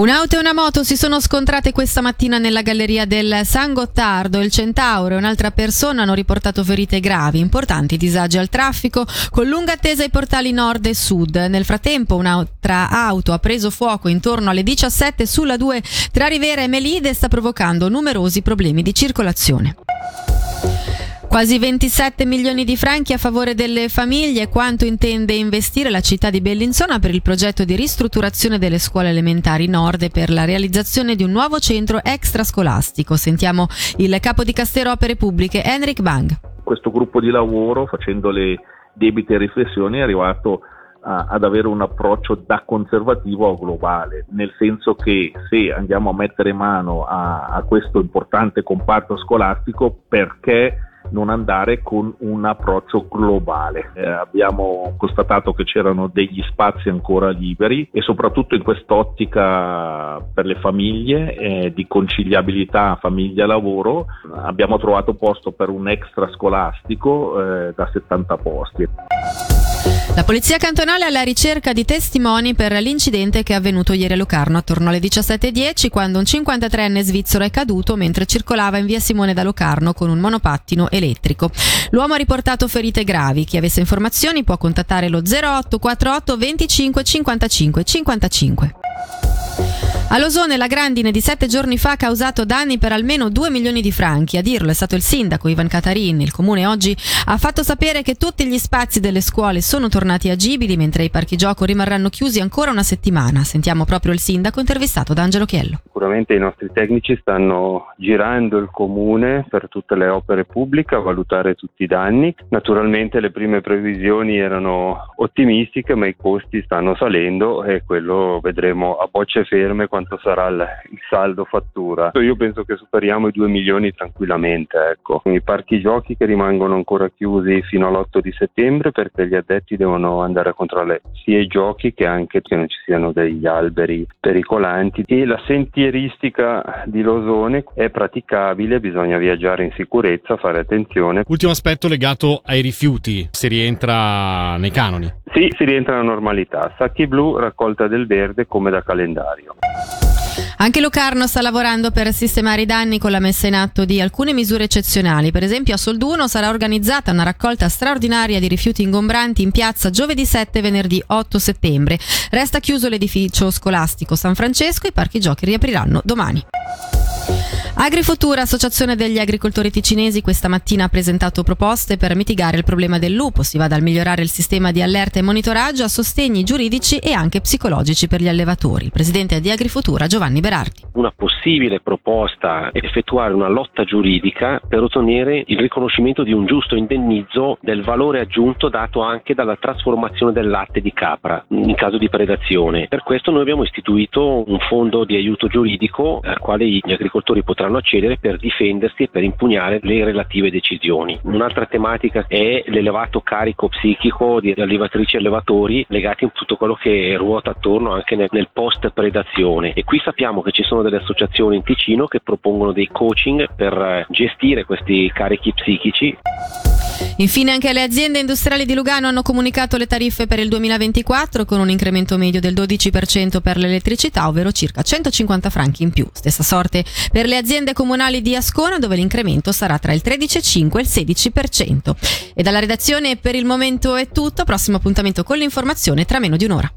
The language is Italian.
Un'auto e una moto si sono scontrate questa mattina nella galleria del San Gottardo. Il Centauro e un'altra persona hanno riportato ferite gravi, importanti disagi al traffico, con lunga attesa ai portali nord e sud. Nel frattempo un'altra auto ha preso fuoco intorno alle 17 sulla 2 tra Rivera e Melide e sta provocando numerosi problemi di circolazione. Quasi 27 milioni di franchi a favore delle famiglie, quanto intende investire la città di Bellinzona per il progetto di ristrutturazione delle scuole elementari nord e per la realizzazione di un nuovo centro extrascolastico. Sentiamo il capo di Castero Opere Pubbliche, Henrik Bang. Questo gruppo di lavoro, facendo le debite riflessioni, è arrivato a, ad avere un approccio da conservativo a globale, nel senso che se andiamo a mettere mano a, a questo importante comparto scolastico, perché non andare con un approccio globale. Eh, abbiamo constatato che c'erano degli spazi ancora liberi e soprattutto in quest'ottica per le famiglie eh, di conciliabilità famiglia-lavoro abbiamo trovato posto per un extra scolastico eh, da 70 posti. La polizia cantonale è alla ricerca di testimoni per l'incidente che è avvenuto ieri a Locarno attorno alle 17.10 quando un 53enne svizzero è caduto mentre circolava in via Simone da Locarno con un monopattino elettrico. L'uomo ha riportato ferite gravi. Chi avesse informazioni può contattare lo 0848 25 55 55. A Losone la grandine di sette giorni fa ha causato danni per almeno 2 milioni di franchi. A dirlo è stato il sindaco Ivan Catarin. Il comune oggi ha fatto sapere che tutti gli spazi delle scuole sono tornati agibili mentre i parchi gioco rimarranno chiusi ancora una settimana. Sentiamo proprio il sindaco intervistato da Angelo Chiello. Sicuramente i nostri tecnici stanno girando il comune per tutte le opere pubbliche a valutare tutti i danni. Naturalmente le prime previsioni erano ottimistiche ma i costi stanno salendo e quello vedremo a bocce ferme quando quanto sarà il, saldo fattura. Io penso che superiamo i 2 milioni tranquillamente. Ecco. I parchi giochi che rimangono ancora chiusi fino all'8 di settembre perché gli addetti devono andare a controllare sia i giochi che anche che non ci siano degli alberi pericolanti. E la sentieristica di Losone è praticabile, bisogna viaggiare in sicurezza, fare attenzione. Ultimo aspetto legato ai rifiuti, si rientra nei canoni. Sì, si rientra nella normalità. Sacchi blu, raccolta del verde come da calendario. Anche Locarno sta lavorando per sistemare i danni con la messa in atto di alcune misure eccezionali. Per esempio a Solduno sarà organizzata una raccolta straordinaria di rifiuti ingombranti in piazza giovedì 7 e venerdì 8 settembre. Resta chiuso l'edificio scolastico San Francesco e i parchi giochi riapriranno domani. Agrifutura, associazione degli agricoltori ticinesi, questa mattina ha presentato proposte per mitigare il problema del lupo. Si va dal migliorare il sistema di allerta e monitoraggio a sostegni giuridici e anche psicologici per gli allevatori. Il presidente di Agrifutura, Giovanni Berardi. Una possibile proposta è effettuare una lotta giuridica per ottenere il riconoscimento di un giusto indennizzo del valore aggiunto dato anche dalla trasformazione del latte di capra in caso di predazione. Per questo noi abbiamo istituito un fondo di aiuto giuridico al quale gli agricoltori potranno potranno accedere per difendersi e per impugnare le relative decisioni. Un'altra tematica è l'elevato carico psichico di allevatrici e allevatori legati a tutto quello che ruota attorno anche nel, nel post predazione e qui sappiamo che ci sono delle associazioni in Ticino che propongono dei coaching per gestire questi carichi psichici. Infine anche le aziende industriali di Lugano hanno comunicato le tariffe per il 2024 con un incremento medio del 12% per l'elettricità, ovvero circa 150 franchi in più. Stessa sorte per le aziende comunali di Ascona dove l'incremento sarà tra il 13,5 e il 16%. E dalla redazione per il momento è tutto, prossimo appuntamento con l'informazione tra meno di un'ora.